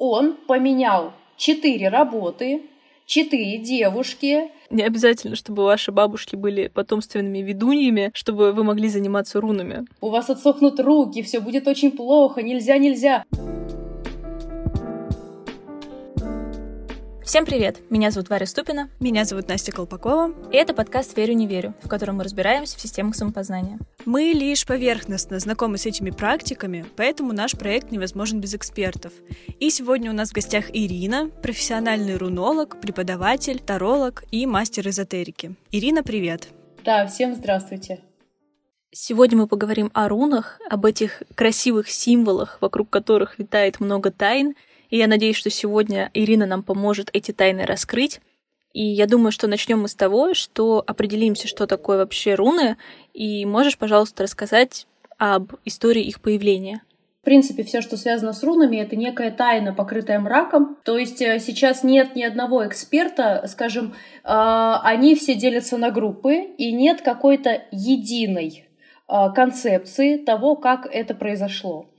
он поменял четыре работы, четыре девушки. Не обязательно, чтобы ваши бабушки были потомственными ведуньями, чтобы вы могли заниматься рунами. У вас отсохнут руки, все будет очень плохо, нельзя, нельзя. Всем привет! Меня зовут Варя Ступина. Меня зовут Настя Колпакова. И это подкаст «Верю, не верю», в котором мы разбираемся в системах самопознания. Мы лишь поверхностно знакомы с этими практиками, поэтому наш проект невозможен без экспертов. И сегодня у нас в гостях Ирина, профессиональный рунолог, преподаватель, таролог и мастер эзотерики. Ирина, привет! Да, всем здравствуйте! Сегодня мы поговорим о рунах, об этих красивых символах, вокруг которых витает много тайн — и я надеюсь, что сегодня Ирина нам поможет эти тайны раскрыть. И я думаю, что начнем мы с того, что определимся, что такое вообще руны, и можешь, пожалуйста, рассказать об истории их появления. В принципе, все, что связано с рунами, это некая тайна, покрытая мраком. То есть э, сейчас нет ни одного эксперта, скажем, э, они все делятся на группы, и нет какой-то единой э, концепции того, как это произошло.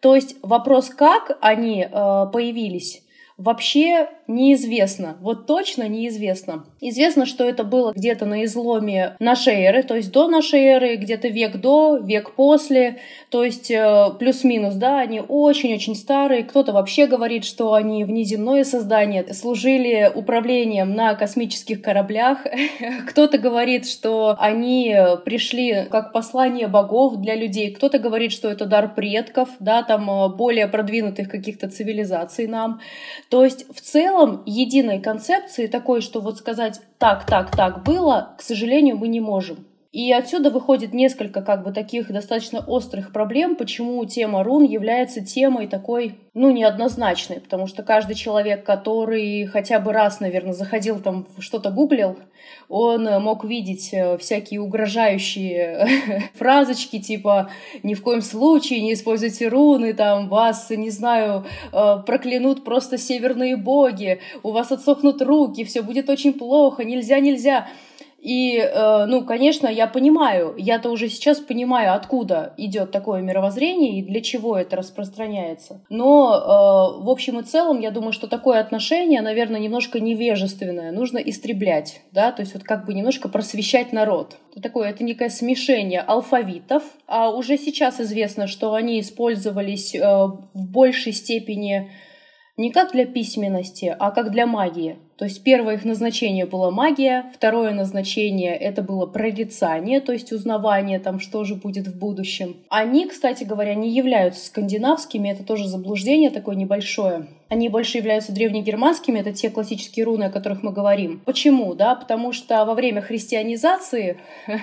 То есть вопрос, как они э, появились, вообще неизвестно. Вот точно неизвестно. Известно, что это было где-то на изломе нашей эры, то есть до нашей эры, где-то век до, век после, то есть э, плюс-минус, да, они очень-очень старые. Кто-то вообще говорит, что они внеземное создание, служили управлением на космических кораблях. Кто-то говорит, что они пришли как послание богов для людей. Кто-то говорит, что это дар предков, да, там э, более продвинутых каких-то цивилизаций нам. То есть в целом единой концепции такой, что вот сказать так, так, так было, к сожалению, мы не можем. И отсюда выходит несколько как бы таких достаточно острых проблем, почему тема рун является темой такой, ну, неоднозначной, потому что каждый человек, который хотя бы раз, наверное, заходил там, что-то гуглил, он мог видеть э, всякие угрожающие фразочки, типа «ни в коем случае не используйте руны», там «вас, не знаю, э, проклянут просто северные боги», «у вас отсохнут руки», «все будет очень плохо», «нельзя, нельзя». И, э, ну, конечно, я понимаю, я-то уже сейчас понимаю, откуда идет такое мировоззрение и для чего это распространяется. Но, э, в общем и целом, я думаю, что такое отношение, наверное, немножко невежественное. Нужно истреблять, да, то есть вот как бы немножко просвещать народ. Это такое, это некое смешение алфавитов. А уже сейчас известно, что они использовались э, в большей степени не как для письменности, а как для магии. То есть первое их назначение было магия, второе назначение это было прорицание, то есть узнавание там, что же будет в будущем. Они, кстати говоря, не являются скандинавскими, это тоже заблуждение такое небольшое. Они больше являются древнегерманскими, это те классические руны, о которых мы говорим. Почему? Да, потому что во время христианизации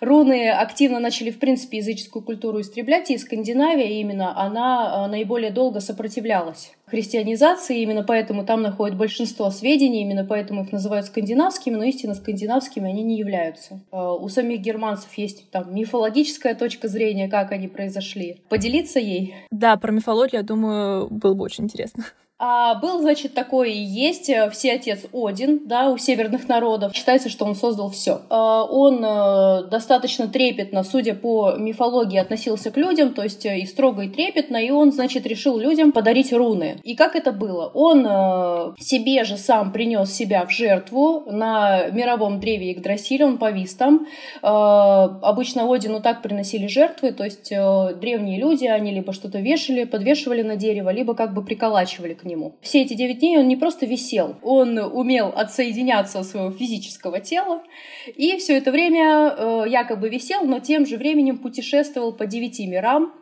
руны активно начали, в принципе, языческую культуру истреблять, и Скандинавия именно, она э, наиболее долго сопротивлялась христианизации, именно поэтому там находят большинство сведений, именно поэтому их называют скандинавскими, но истинно скандинавскими они не являются. Э, у самих германцев есть там мифологическая точка зрения, как они произошли. Поделиться ей? Да, про мифологию, я думаю, было бы очень интересно. А был, значит, такой и есть э, всеотец Один, да, у северных народов. Считается, что он создал все. А он э, достаточно трепетно, судя по мифологии, относился к людям, то есть э, и строго, и трепетно, и он, значит, решил людям подарить руны. И как это было? Он себе же сам принес себя в жертву на мировом древе Игдрасиле, он повис там. Обычно Одину так приносили жертвы, то есть древние люди, они либо что-то вешали, подвешивали на дерево, либо как бы приколачивали к нему. Все эти девять дней он не просто висел, он умел отсоединяться от своего физического тела, и все это время э, якобы висел, но тем же временем путешествовал по девяти мирам,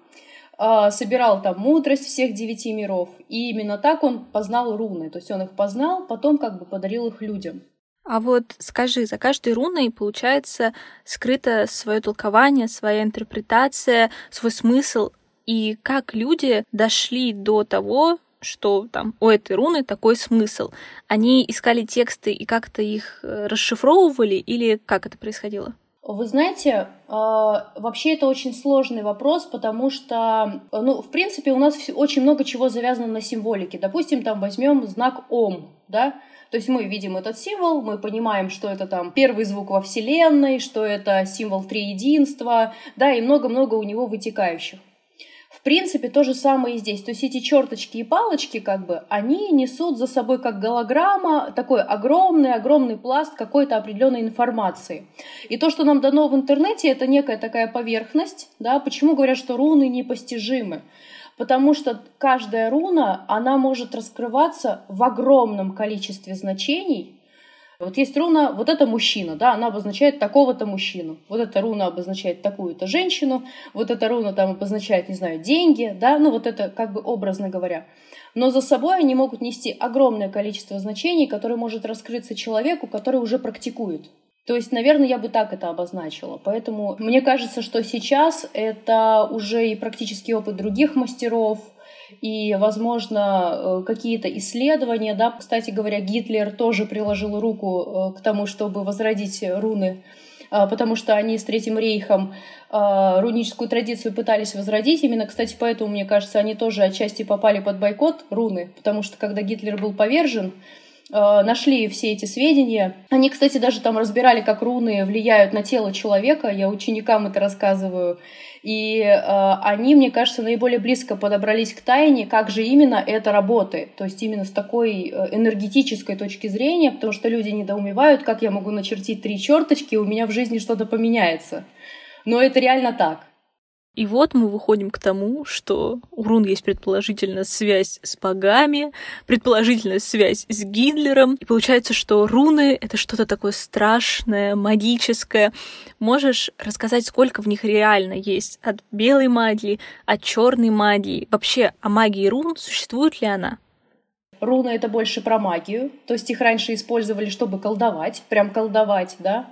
э, собирал там мудрость всех девяти миров, и именно так он познал руны, то есть он их познал, потом как бы подарил их людям. А вот скажи, за каждой руной, получается, скрыто свое толкование, своя интерпретация, свой смысл. И как люди дошли до того, что там у этой руны такой смысл. Они искали тексты и как-то их э, расшифровывали или как это происходило? Вы знаете, а, вообще это очень сложный вопрос, потому что, ну, в принципе, у нас очень много чего завязано на символике. Допустим, там возьмем знак Ом, да, то есть мы видим этот символ, мы понимаем, что это там первый звук во Вселенной, что это символ триединства, да, и много-много у него вытекающих принципе, то же самое и здесь. То есть эти черточки и палочки, как бы, они несут за собой как голограмма такой огромный-огромный пласт какой-то определенной информации. И то, что нам дано в интернете, это некая такая поверхность. Да? Почему говорят, что руны непостижимы? Потому что каждая руна, она может раскрываться в огромном количестве значений, вот есть руна, вот это мужчина, да, она обозначает такого-то мужчину. Вот эта руна обозначает такую-то женщину, вот эта руна там обозначает, не знаю, деньги, да, ну вот это как бы образно говоря. Но за собой они могут нести огромное количество значений, которое может раскрыться человеку, который уже практикует. То есть, наверное, я бы так это обозначила. Поэтому мне кажется, что сейчас это уже и практический опыт других мастеров, и, возможно, э, какие-то исследования, да, кстати говоря, Гитлер тоже приложил руку э, к тому, чтобы возродить руны, э, потому что они с Третьим рейхом руническую традицию пытались возродить. Именно, кстати, поэтому, мне кажется, они тоже отчасти попали под бойкот руны, потому что когда Гитлер был повержен, нашли все эти сведения. Они, кстати, даже там разбирали, как руны влияют на тело человека. Я ученикам это рассказываю. И э, они, мне кажется, наиболее близко подобрались к тайне, как же именно это работает. То есть именно с такой э, энергетической точки зрения, потому что люди недоумевают, как я могу начертить три черточки, и у меня в жизни что-то поменяется. Но это реально так. И вот мы выходим к тому, что у рун есть предположительно связь с богами, предположительно связь с Гитлером. И получается, что руны — это что-то такое страшное, магическое. Можешь рассказать, сколько в них реально есть от белой магии, от черной магии? Вообще, о магии рун существует ли она? Руны — это больше про магию, то есть их раньше использовали, чтобы колдовать, прям колдовать, да,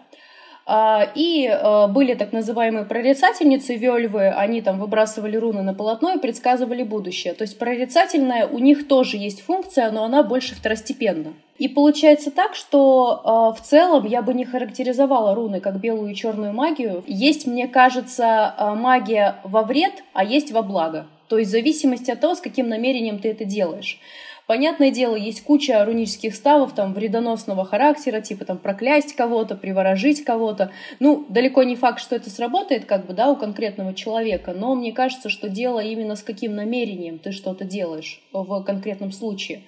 и а, были так называемые прорицательницы вельвы, они там выбрасывали руны на полотно и предсказывали будущее. То есть прорицательная у них тоже есть функция, но она больше второстепенна. И получается так, что э, в целом я бы не характеризовала руны как белую и черную магию. Есть, мне кажется, магия во вред, а есть во благо. То есть в зависимости от того, с каким намерением ты это делаешь. Понятное дело, есть куча рунических ставов там вредоносного характера, типа там проклясть кого-то, приворожить кого-то. Ну, далеко не факт, что это сработает как бы, да, у конкретного человека, но мне кажется, что дело именно с каким намерением ты что-то делаешь в конкретном случае.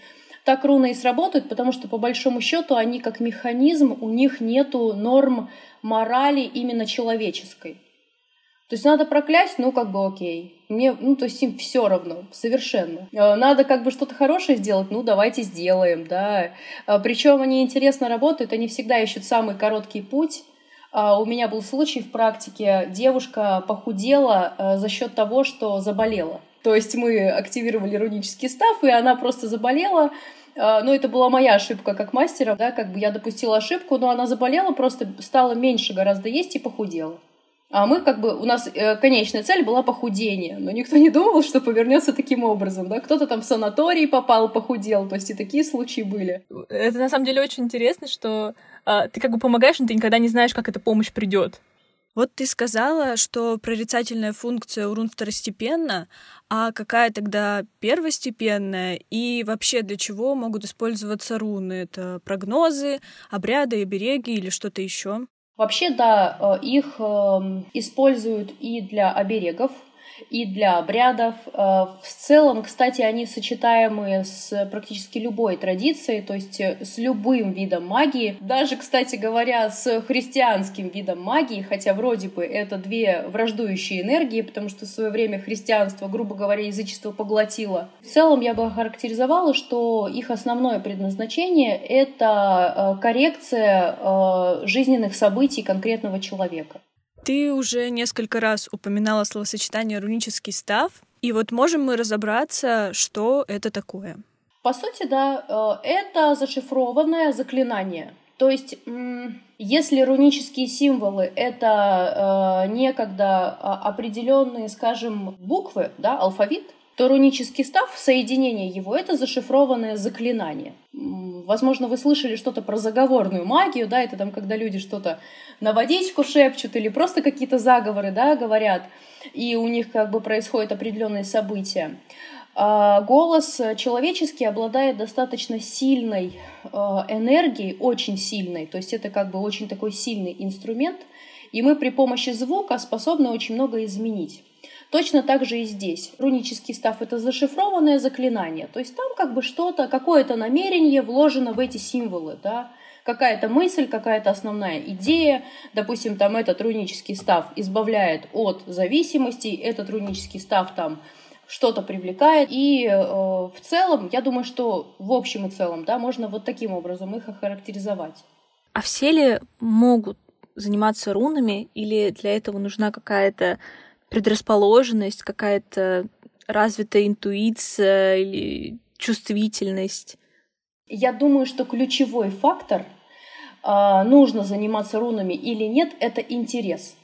Так руны и сработают, потому что по большому счету они как механизм, у них нету норм морали именно человеческой. То есть надо проклясть, ну как бы окей. Мне, ну то есть им все равно, совершенно. Э, надо как бы что-то хорошее сделать, ну давайте сделаем, да. Э, Причем они интересно работают, они всегда ищут самый короткий путь. А, у меня был случай в практике, девушка похудела э, за счет того, что заболела. То есть мы активировали рунический став, и она просто заболела, ну, это была моя ошибка как мастера, да, как бы я допустила ошибку, но она заболела, просто стала меньше гораздо есть и похудела. А мы как бы, у нас э, конечная цель была похудение, но никто не думал, что повернется таким образом, да, кто-то там в санаторий попал, похудел, то есть и такие случаи были. Это на самом деле очень интересно, что э, ты как бы помогаешь, но ты никогда не знаешь, как эта помощь придет. Вот ты сказала, что прорицательная функция у рун второстепенна, а какая тогда первостепенная? И вообще для чего могут использоваться руны? Это прогнозы, обряды, обереги или что-то еще? Вообще, да, э, их эм, используют и для оберегов, и для обрядов. Э, в целом, кстати, они сочетаемы с практически любой традицией, то есть э, с любым видом магии. Даже, кстати говоря, с христианским видом магии, хотя вроде бы это две враждующие энергии, потому что в свое время христианство, грубо говоря, язычество поглотило. В целом я бы характеризовала, что их основное предназначение — это э, коррекция жизненных событий конкретного человека. Ты уже несколько раз упоминала словосочетание «рунический став», и вот можем мы разобраться, что это такое? По сути, да, э, это зашифрованное заклинание. То есть, если рунические символы это э, некогда а, определенные, скажем, буквы, да, алфавит, то рунический став, соединение его, это зашифрованное заклинание. Возможно, вы слышали что-то про заговорную магию, да, это там, когда люди что-то на водичку шепчут или просто какие-то заговоры, да, говорят, и у них как бы происходят определенные события. А голос человеческий обладает достаточно сильной а, энергией, очень сильной, то есть это как бы очень такой сильный инструмент, и мы при помощи звука способны очень много изменить. Точно так же и здесь. Рунический став — это зашифрованное заклинание. То есть там как бы что-то, какое-то намерение вложено в эти символы, да, какая-то мысль, какая-то основная идея. Допустим, там этот рунический став избавляет от зависимости, этот рунический став там что-то привлекает. И э, в целом, я думаю, что в общем и целом, да, можно вот таким образом их охарактеризовать. А все ли могут заниматься рунами, или для этого нужна какая-то предрасположенность, какая-то развитая интуиция или чувствительность? Я думаю, что ключевой фактор а, нужно заниматься рунами или нет, это интерес.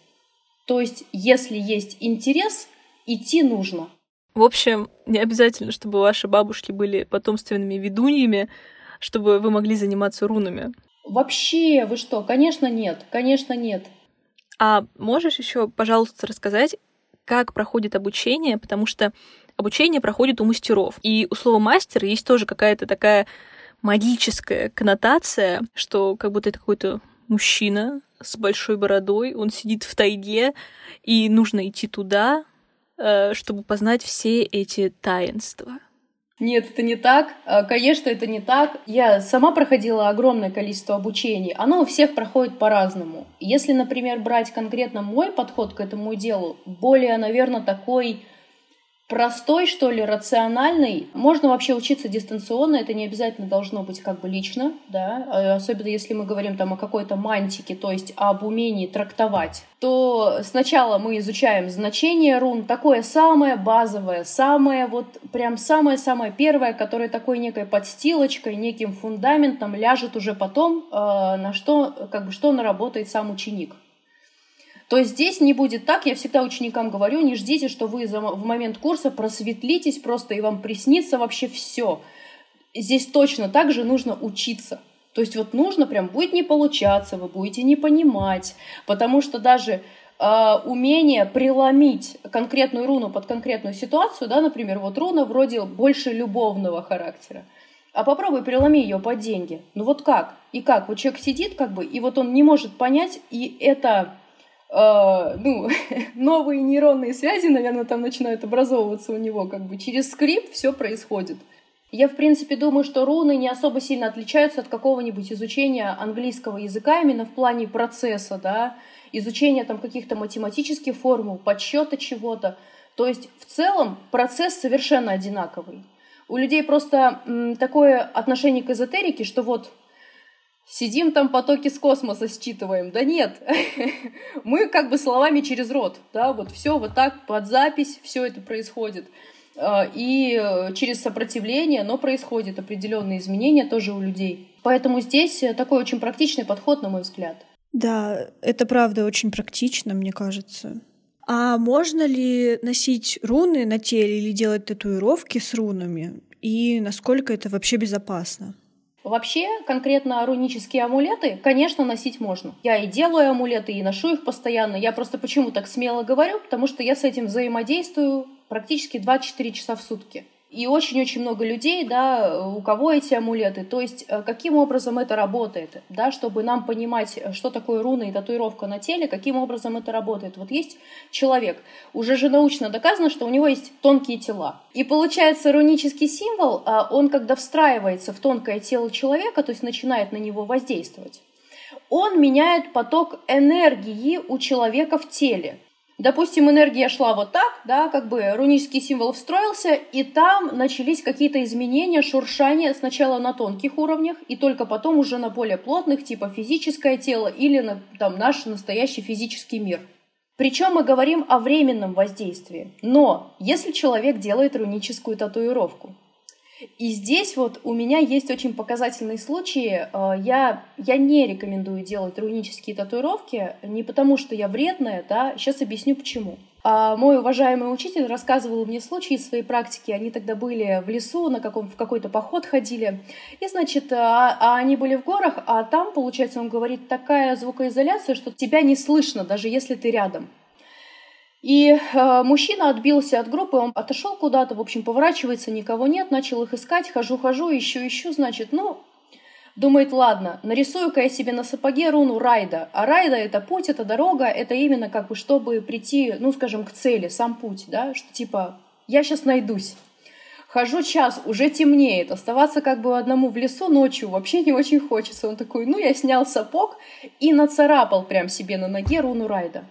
То есть, если есть интерес, идти нужно. В общем, не обязательно, чтобы ваши бабушки были потомственными ведуньями, чтобы вы могли заниматься рунами. Вообще, вы что? Конечно, нет. Конечно, нет. А можешь еще, пожалуйста, рассказать, как проходит обучение? Потому что обучение проходит у мастеров. И у слова мастер есть тоже какая-то такая магическая коннотация, что как будто это какой-то мужчина с большой бородой, он сидит в тайге, и нужно идти туда, э, чтобы познать все эти таинства. Нет, это не так. А, конечно, это не так. Я сама проходила огромное количество обучений. Оно у всех проходит по-разному. Если, например, брать конкретно мой подход к этому делу, более, наверное, такой простой, что ли, рациональный. Можно вообще учиться дистанционно, это не обязательно должно быть как бы лично, да, а особенно если мы говорим там о какой-то мантике, то есть об умении трактовать, то сначала мы изучаем значение рун, такое самое базовое, самое вот прям самое-самое первое, которое такой некой подстилочкой, неким фундаментом ляжет уже потом, э, на что, как бы, что наработает сам ученик. То здесь не будет так, я всегда ученикам говорю, не ждите, что вы в момент курса просветлитесь просто и вам приснится вообще все. Здесь точно так же нужно учиться. То есть вот нужно прям будет не получаться, вы будете не понимать, потому что даже э, умение преломить конкретную руну под конкретную ситуацию, да, например, вот руна вроде больше любовного характера, а попробуй преломи ее под деньги. Ну вот как? И как? Вот человек сидит как бы, и вот он не может понять, и это э, ну, новые нейронные связи, наверное, там начинают образовываться у него, как бы через скрипт все происходит. Я, в принципе, думаю, что руны не особо сильно отличаются от какого-нибудь изучения английского языка именно в плане процесса, да, изучения там каких-то математических формул, подсчета чего-то. То есть в целом процесс совершенно одинаковый. У людей просто м, такое отношение к эзотерике, что вот Сидим там потоки с космоса считываем. Да нет, мы как бы словами через рот, да, вот все вот так под запись, все это происходит. А, и э, через сопротивление, но происходят определенные изменения тоже у людей. Поэтому здесь э, такой очень практичный подход, на мой взгляд. Да, это правда очень практично, мне кажется. А можно ли носить руны на теле или делать татуировки с рунами? И насколько это вообще безопасно? Вообще, конкретно рунические амулеты, конечно, носить можно. Я и делаю амулеты, и ношу их постоянно. Я просто почему так смело говорю, потому что я с этим взаимодействую практически 24 часа в сутки и очень-очень много людей, да, у кого эти амулеты. То есть, э, каким образом это работает, да, чтобы нам понимать, э, что такое руна и татуировка на теле, каким образом это работает. Вот есть человек, уже же научно доказано, что у него есть тонкие тела. И получается, рунический символ, а, он когда встраивается в тонкое тело человека, то есть начинает на него воздействовать, он меняет поток энергии у человека в теле. Допустим, энергия шла вот так, да, как бы рунический символ встроился, и там начались какие-то изменения, шуршания сначала на тонких уровнях, и только потом уже на более плотных, типа физическое тело или на, там наш настоящий физический мир. Причем мы говорим о временном воздействии. Но если человек делает руническую татуировку, и здесь вот у меня есть очень показательные случаи. Э, я, я не рекомендую делать рунические татуировки, не потому что я вредная, да, сейчас объясню почему. А мой уважаемый учитель рассказывал мне случаи из своей практики. Они тогда были в лесу, на каком, в какой-то поход ходили. И, значит, а, а они были в горах, а там, получается, он говорит, такая звукоизоляция, что тебя не слышно, даже если ты рядом. И э, мужчина отбился от группы, он отошел куда-то, в общем, поворачивается, никого нет, начал их искать, хожу-хожу, ищу-ищу, значит, ну, Думает, ладно, нарисую-ка я себе на сапоге руну Райда. А Райда — это путь, это дорога, это именно как бы, чтобы прийти, ну, скажем, к цели, сам путь, да, что типа я сейчас найдусь. Хожу час, уже темнеет. Оставаться как бы одному в лесу ночью вообще не очень хочется. Он такой, ну, я снял сапог и нацарапал прям себе на ноге руну Райда.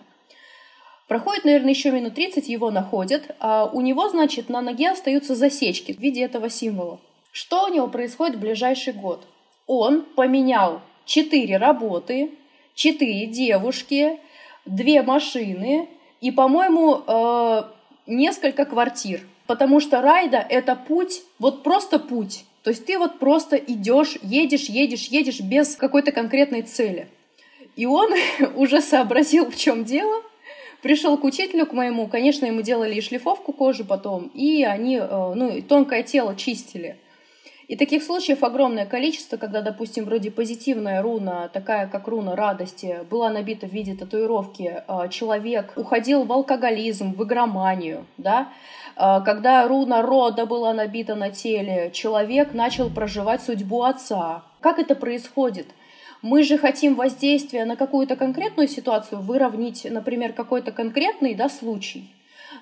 Проходит, наверное, еще минут 30, его находят. А у него, значит, на ноге остаются засечки в виде этого символа. Что у него происходит в ближайший год? Он поменял четыре работы, четыре девушки, две машины и, по-моему, э, несколько квартир. Потому что райда — это путь, вот просто путь. То есть ты вот просто идешь, едешь, едешь, едешь без какой-то конкретной цели. И он уже сообразил, в чем дело, пришел к учителю, к моему, конечно, ему делали и шлифовку кожи потом, и они, э, ну, тонкое тело чистили. И таких случаев огромное количество, когда, допустим, вроде позитивная руна, такая как руна радости, была набита в виде татуировки, а, человек уходил в алкоголизм, в игроманию, да, а, когда руна рода была набита на теле, человек начал проживать судьбу отца. Как это происходит? Мы же хотим воздействия на какую-то конкретную ситуацию выровнять, например, какой-то конкретный да, случай.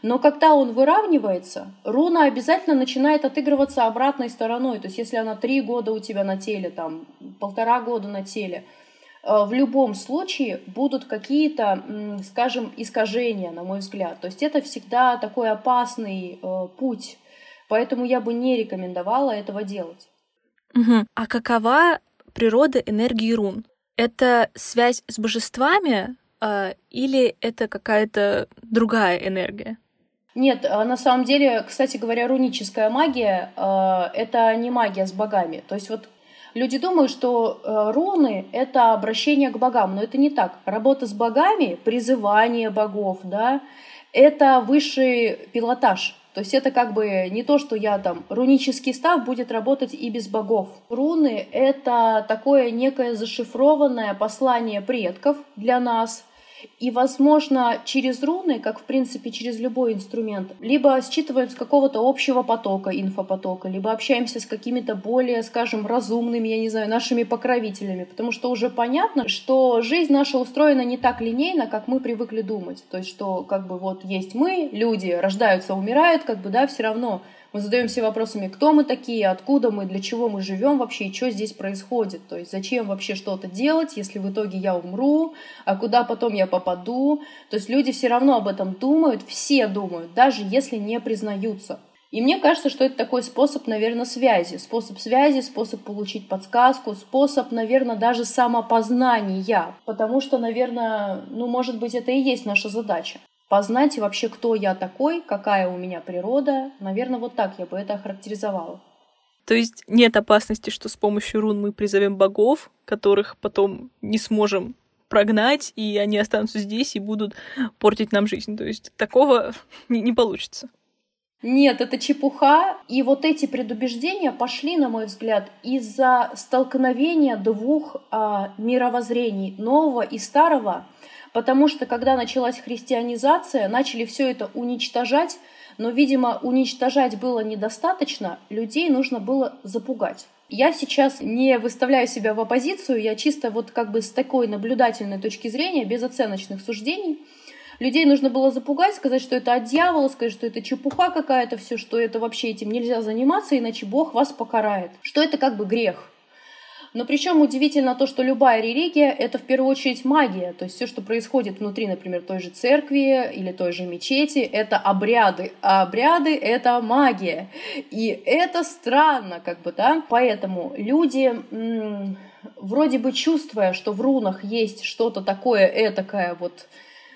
Но когда он выравнивается, руна обязательно начинает отыгрываться обратной стороной. То есть если она три года у тебя на теле, там, полтора года на теле, э, в любом случае будут какие-то, скажем, искажения, на мой взгляд. То есть это всегда такой опасный э, путь. Поэтому я бы не рекомендовала этого делать. Угу. А какова природа энергии рун? Это связь с божествами э, или это какая-то другая энергия? Нет, а на самом деле, кстати говоря, руническая магия э, это не магия с богами. То есть вот люди думают, что э, руны это обращение к богам, но это не так. Работа с богами, призывание богов, да, это высший пилотаж. То есть это как бы не то, что я там рунический став будет работать и без богов. Руны — это такое некое зашифрованное послание предков для нас, и, возможно, через руны, как в принципе через любой инструмент, либо считываем с какого-то общего потока, инфопотока, либо общаемся с какими-то более, скажем, разумными, я не знаю, нашими покровителями, потому что уже понятно, что жизнь наша устроена не так линейно, как мы привыкли думать. То есть, что как бы вот есть мы, люди рождаются, умирают, как бы, да, все равно мы задаемся вопросами, кто мы такие, откуда мы, для чего мы живем вообще и что здесь происходит. То есть зачем вообще что-то делать, если в итоге я умру, а куда потом я попаду. То есть люди все равно об этом думают, все думают, даже если не признаются. И мне кажется, что это такой способ, наверное, связи. Способ связи, способ получить подсказку, способ, наверное, даже самопознания. Потому что, наверное, ну, может быть, это и есть наша задача познать вообще, кто я такой, какая у меня природа. Наверное, вот так я бы это охарактеризовала. То есть нет опасности, что с помощью рун мы призовем богов, которых потом не сможем прогнать, и они останутся здесь и будут портить нам жизнь. То есть такого не, не получится. Нет, это чепуха. И вот эти предубеждения пошли, на мой взгляд, из-за столкновения двух а, мировоззрений, нового и старого. Потому что когда началась христианизация, начали все это уничтожать, но, видимо, уничтожать было недостаточно, людей нужно было запугать. Я сейчас не выставляю себя в оппозицию, я чисто вот как бы с такой наблюдательной точки зрения, без оценочных суждений. Людей нужно было запугать, сказать, что это от дьявола, сказать, что это чепуха какая-то, все, что это вообще этим нельзя заниматься, иначе Бог вас покарает. Что это как бы грех. Но причем удивительно то, что любая религия — это в первую очередь магия. То есть все, что происходит внутри, например, той же церкви или той же мечети, это обряды. А обряды — это магия. И это странно, как бы, да? Поэтому люди, вроде бы чувствуя, что в рунах есть что-то такое этакое, вот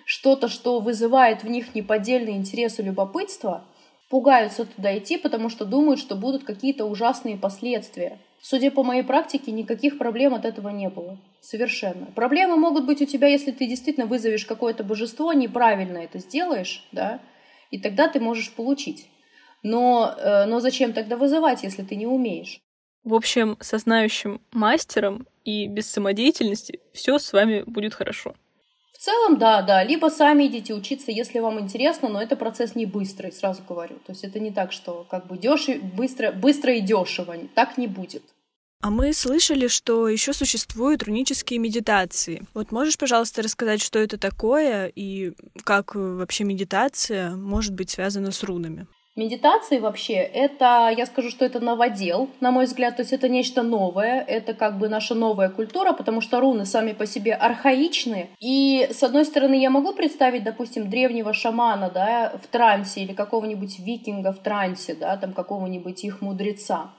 что-то, что вызывает в них неподдельный интерес и любопытство, пугаются туда идти, потому что думают, что будут какие-то ужасные последствия. Судя по моей практике, никаких проблем от этого не было. Совершенно. Проблемы могут быть у тебя, если ты действительно вызовешь какое-то божество, неправильно это сделаешь, да, и тогда ты можешь получить. Но, э, но зачем тогда вызывать, если ты не умеешь? В общем, со знающим мастером и без самодеятельности все с вами будет хорошо. Целом, да, да. Либо сами идите учиться, если вам интересно, но это процесс не быстрый, сразу говорю. То есть это не так, что как бы дешево, быстро, быстро и дешево. Так не будет. А мы слышали, что еще существуют рунические медитации. Вот можешь, пожалуйста, рассказать, что это такое и как вообще медитация может быть связана с рунами? Медитации вообще, это, я скажу, что это новодел, на мой взгляд, то есть это нечто новое, это как бы наша новая культура, потому что руны сами по себе архаичны. И, с одной стороны, я могу представить, допустим, древнего шамана, да, в трансе, или какого-нибудь викинга в трансе, да, там какого-нибудь их мудреца.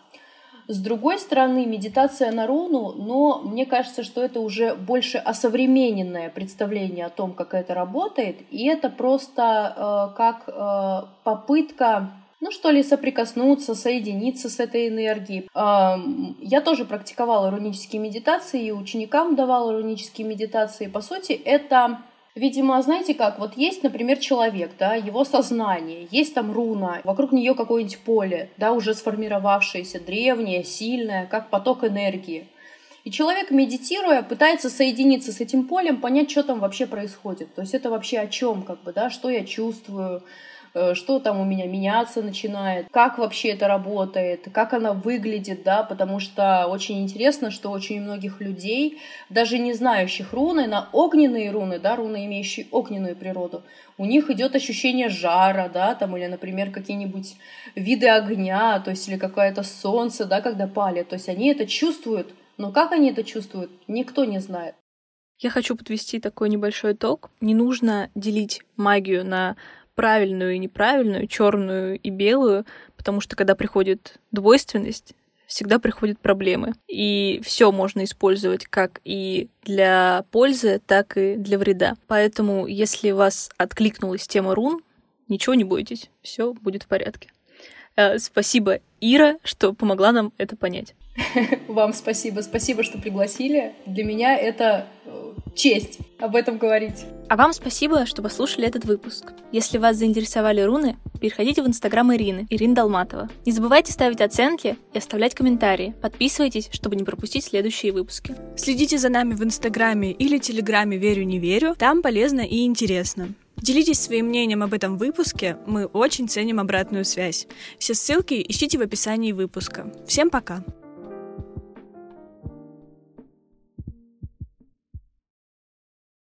С другой стороны, медитация на руну, но мне кажется, что это уже больше осовремененное представление о том, как это работает, и это просто э, как э, попытка ну что ли, соприкоснуться, соединиться с этой энергией. Э, я тоже практиковала рунические медитации и ученикам давала рунические медитации. По сути, это Видимо, знаете как, вот есть, например, человек, да, его сознание, есть там руна, вокруг нее какое-нибудь поле, да, уже сформировавшееся, древнее, сильное, как поток энергии. И человек, медитируя, пытается соединиться с этим полем, понять, что там вообще происходит. То есть это вообще о чем, как бы, да, что я чувствую, что там у меня меняться начинает, как вообще это работает, как она выглядит, да, потому что очень интересно, что очень многих людей, даже не знающих руны, на огненные руны, да, руны, имеющие огненную природу, у них идет ощущение жара, да, там, или, например, какие-нибудь виды огня, то есть, или какое-то солнце, да, когда палит, то есть они это чувствуют, но как они это чувствуют, никто не знает. Я хочу подвести такой небольшой итог. Не нужно делить магию на правильную и неправильную, черную и белую, потому что когда приходит двойственность, всегда приходят проблемы. И все можно использовать как и для пользы, так и для вреда. Поэтому, если вас откликнулась тема рун, ничего не бойтесь, все будет в порядке. Э, спасибо, Ира, что помогла нам это понять. Вам спасибо. Спасибо, что пригласили. Для меня это э, честь об этом говорить. А вам спасибо, что послушали этот выпуск. Если вас заинтересовали руны, переходите в инстаграм Ирины, Ирина Долматова. Не забывайте ставить оценки и оставлять комментарии. Подписывайтесь, чтобы не пропустить следующие выпуски. Следите за нами в инстаграме или телеграме «Верю, не верю». Там полезно и интересно. Делитесь своим мнением об этом выпуске, мы очень ценим обратную связь. Все ссылки ищите в описании выпуска. Всем пока!